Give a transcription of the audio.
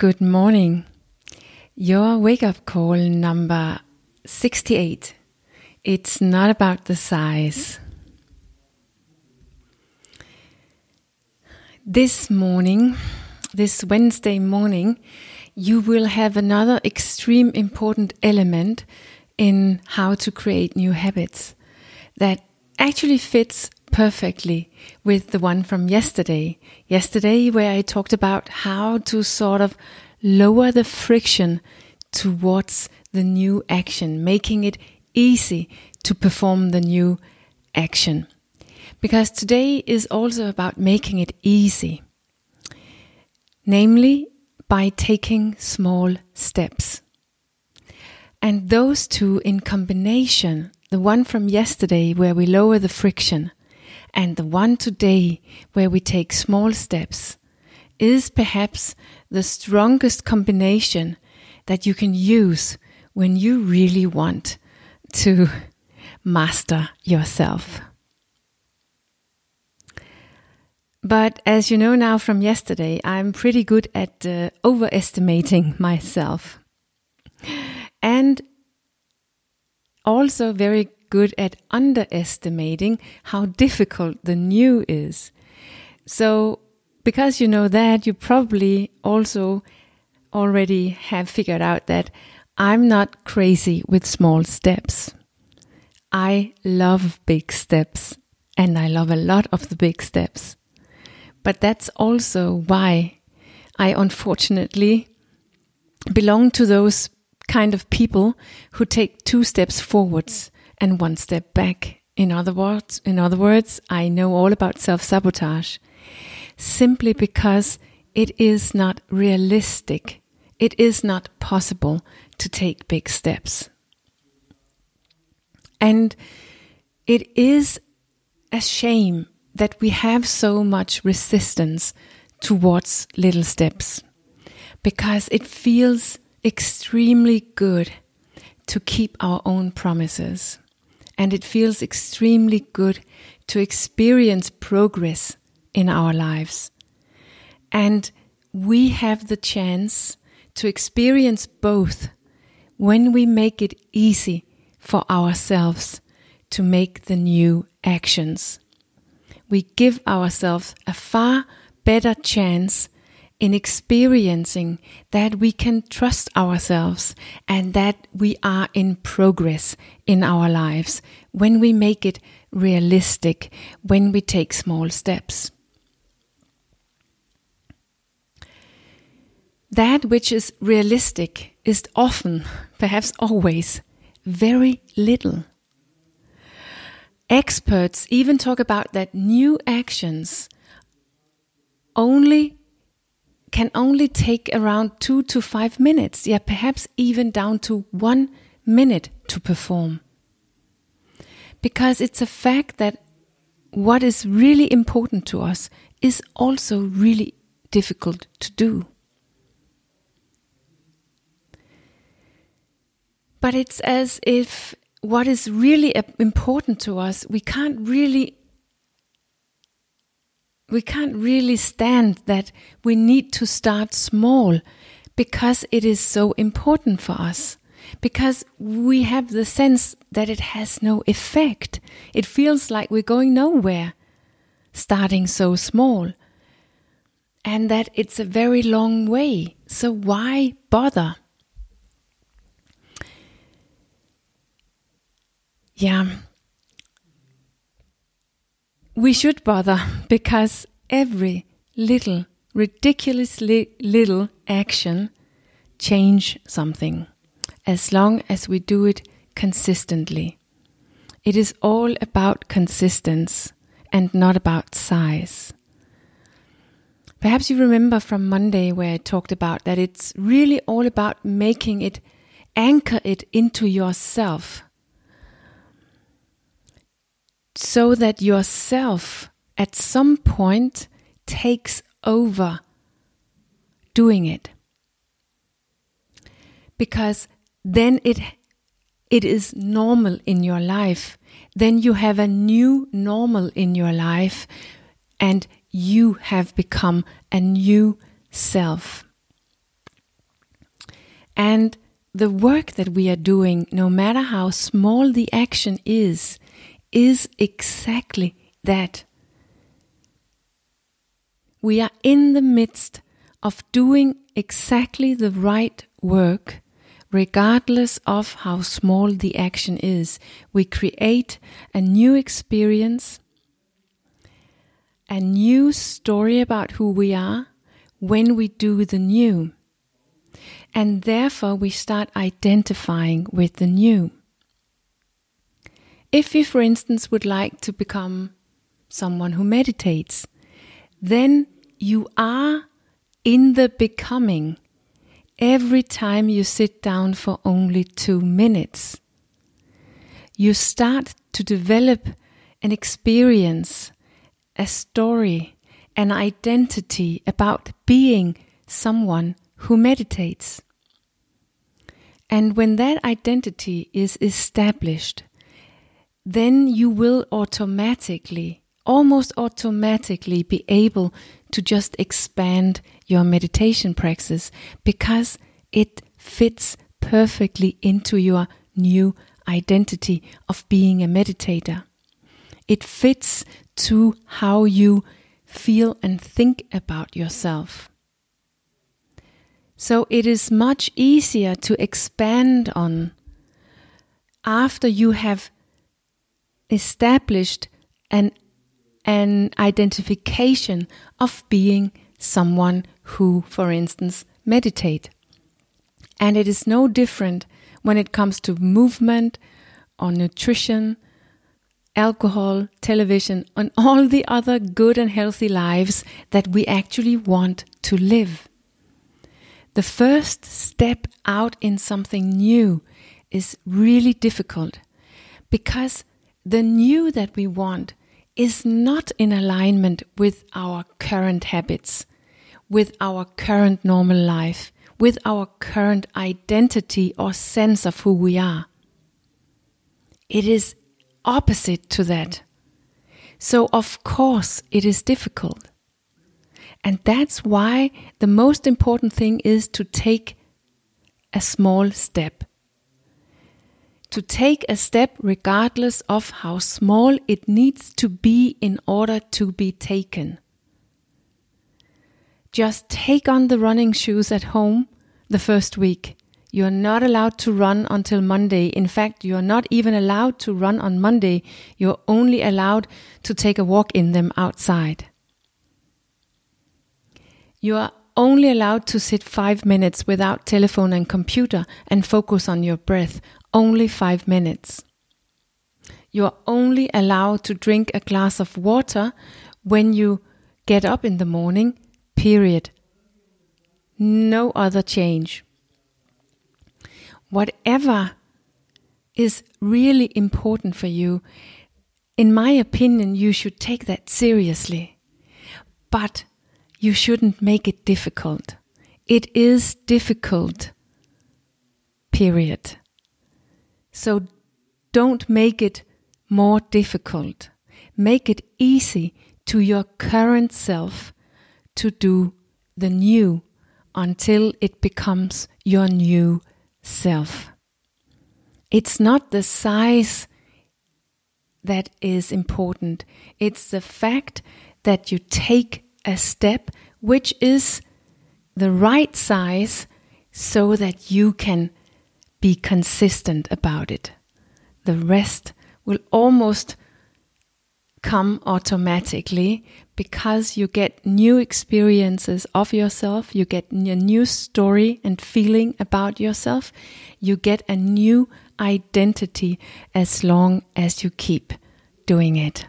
Good morning. Your wake up call number 68. It's not about the size. This morning, this Wednesday morning, you will have another extreme important element in how to create new habits that actually fits perfectly with the one from yesterday. Yesterday, where I talked about how to sort of lower the friction towards the new action, making it easy to perform the new action. Because today is also about making it easy, namely by taking small steps. And those two in combination, the one from yesterday where we lower the friction, and the one today where we take small steps is perhaps the strongest combination that you can use when you really want to master yourself. But as you know now from yesterday, I'm pretty good at uh, overestimating myself. And also very good at underestimating how difficult the new is. So, because you know that, you probably also already have figured out that I'm not crazy with small steps. I love big steps and I love a lot of the big steps. But that's also why I unfortunately belong to those kind of people who take two steps forwards and one step back. In other words, in other words, I know all about self-sabotage simply because it is not realistic. It is not possible to take big steps. And it is a shame that we have so much resistance towards little steps because it feels extremely good to keep our own promises. And it feels extremely good to experience progress in our lives. And we have the chance to experience both when we make it easy for ourselves to make the new actions. We give ourselves a far better chance in experiencing that we can trust ourselves and that we are in progress in our lives when we make it realistic, when we take small steps. That which is realistic is often, perhaps always, very little. Experts even talk about that new actions only can only take around two to five minutes, yeah, perhaps even down to one minute to perform. Because it's a fact that what is really important to us is also really difficult to do. But it's as if what is really uh, important to us, we can't really we can't really stand that we need to start small because it is so important for us. Because we have the sense that it has no effect. It feels like we're going nowhere starting so small. And that it's a very long way. So why bother? Yeah, we should bother because every little, ridiculously little action change something as long as we do it consistently. It is all about consistency and not about size. Perhaps you remember from Monday where I talked about that it's really all about making it anchor it into yourself so that yourself at some point takes over doing it. Because then it it is normal in your life. Then you have a new normal in your life and you have become a new self. And the work that we are doing, no matter how small the action is, is exactly that. We are in the midst of doing exactly the right work, regardless of how small the action is. We create a new experience, a new story about who we are when we do the new. And therefore, we start identifying with the new. If you, for instance, would like to become someone who meditates, then you are in the becoming every time you sit down for only two minutes. You start to develop an experience, a story, an identity about being someone who meditates. And when that identity is established, then you will automatically, almost automatically, be able to just expand your meditation practice because it fits perfectly into your new identity of being a meditator. It fits to how you feel and think about yourself. So it is much easier to expand on after you have established an an identification of being someone who, for instance, meditate. And it is no different when it comes to movement or nutrition, alcohol, television, and all the other good and healthy lives that we actually want to live. The first step out in something new is really difficult because the new that we want is not in alignment with our current habits, with our current normal life, with our current identity or sense of who we are. It is opposite to that. So, of course, it is difficult. And that's why the most important thing is to take a small step. To take a step regardless of how small it needs to be in order to be taken. Just take on the running shoes at home the first week. You're not allowed to run until Monday. In fact, you're not even allowed to run on Monday. You're only allowed to take a walk in them outside. You are only allowed to sit five minutes without telephone and computer and focus on your breath. Only five minutes. You are only allowed to drink a glass of water when you get up in the morning, period. No other change. Whatever is really important for you, in my opinion, you should take that seriously. But you shouldn't make it difficult. It is difficult. Period. So don't make it more difficult. Make it easy to your current self to do the new until it becomes your new self. It's not the size that is important, it's the fact that you take a step which is the right size so that you can be consistent about it. The rest will almost come automatically because you get new experiences of yourself, you get a new story and feeling about yourself, you get a new identity as long as you keep doing it.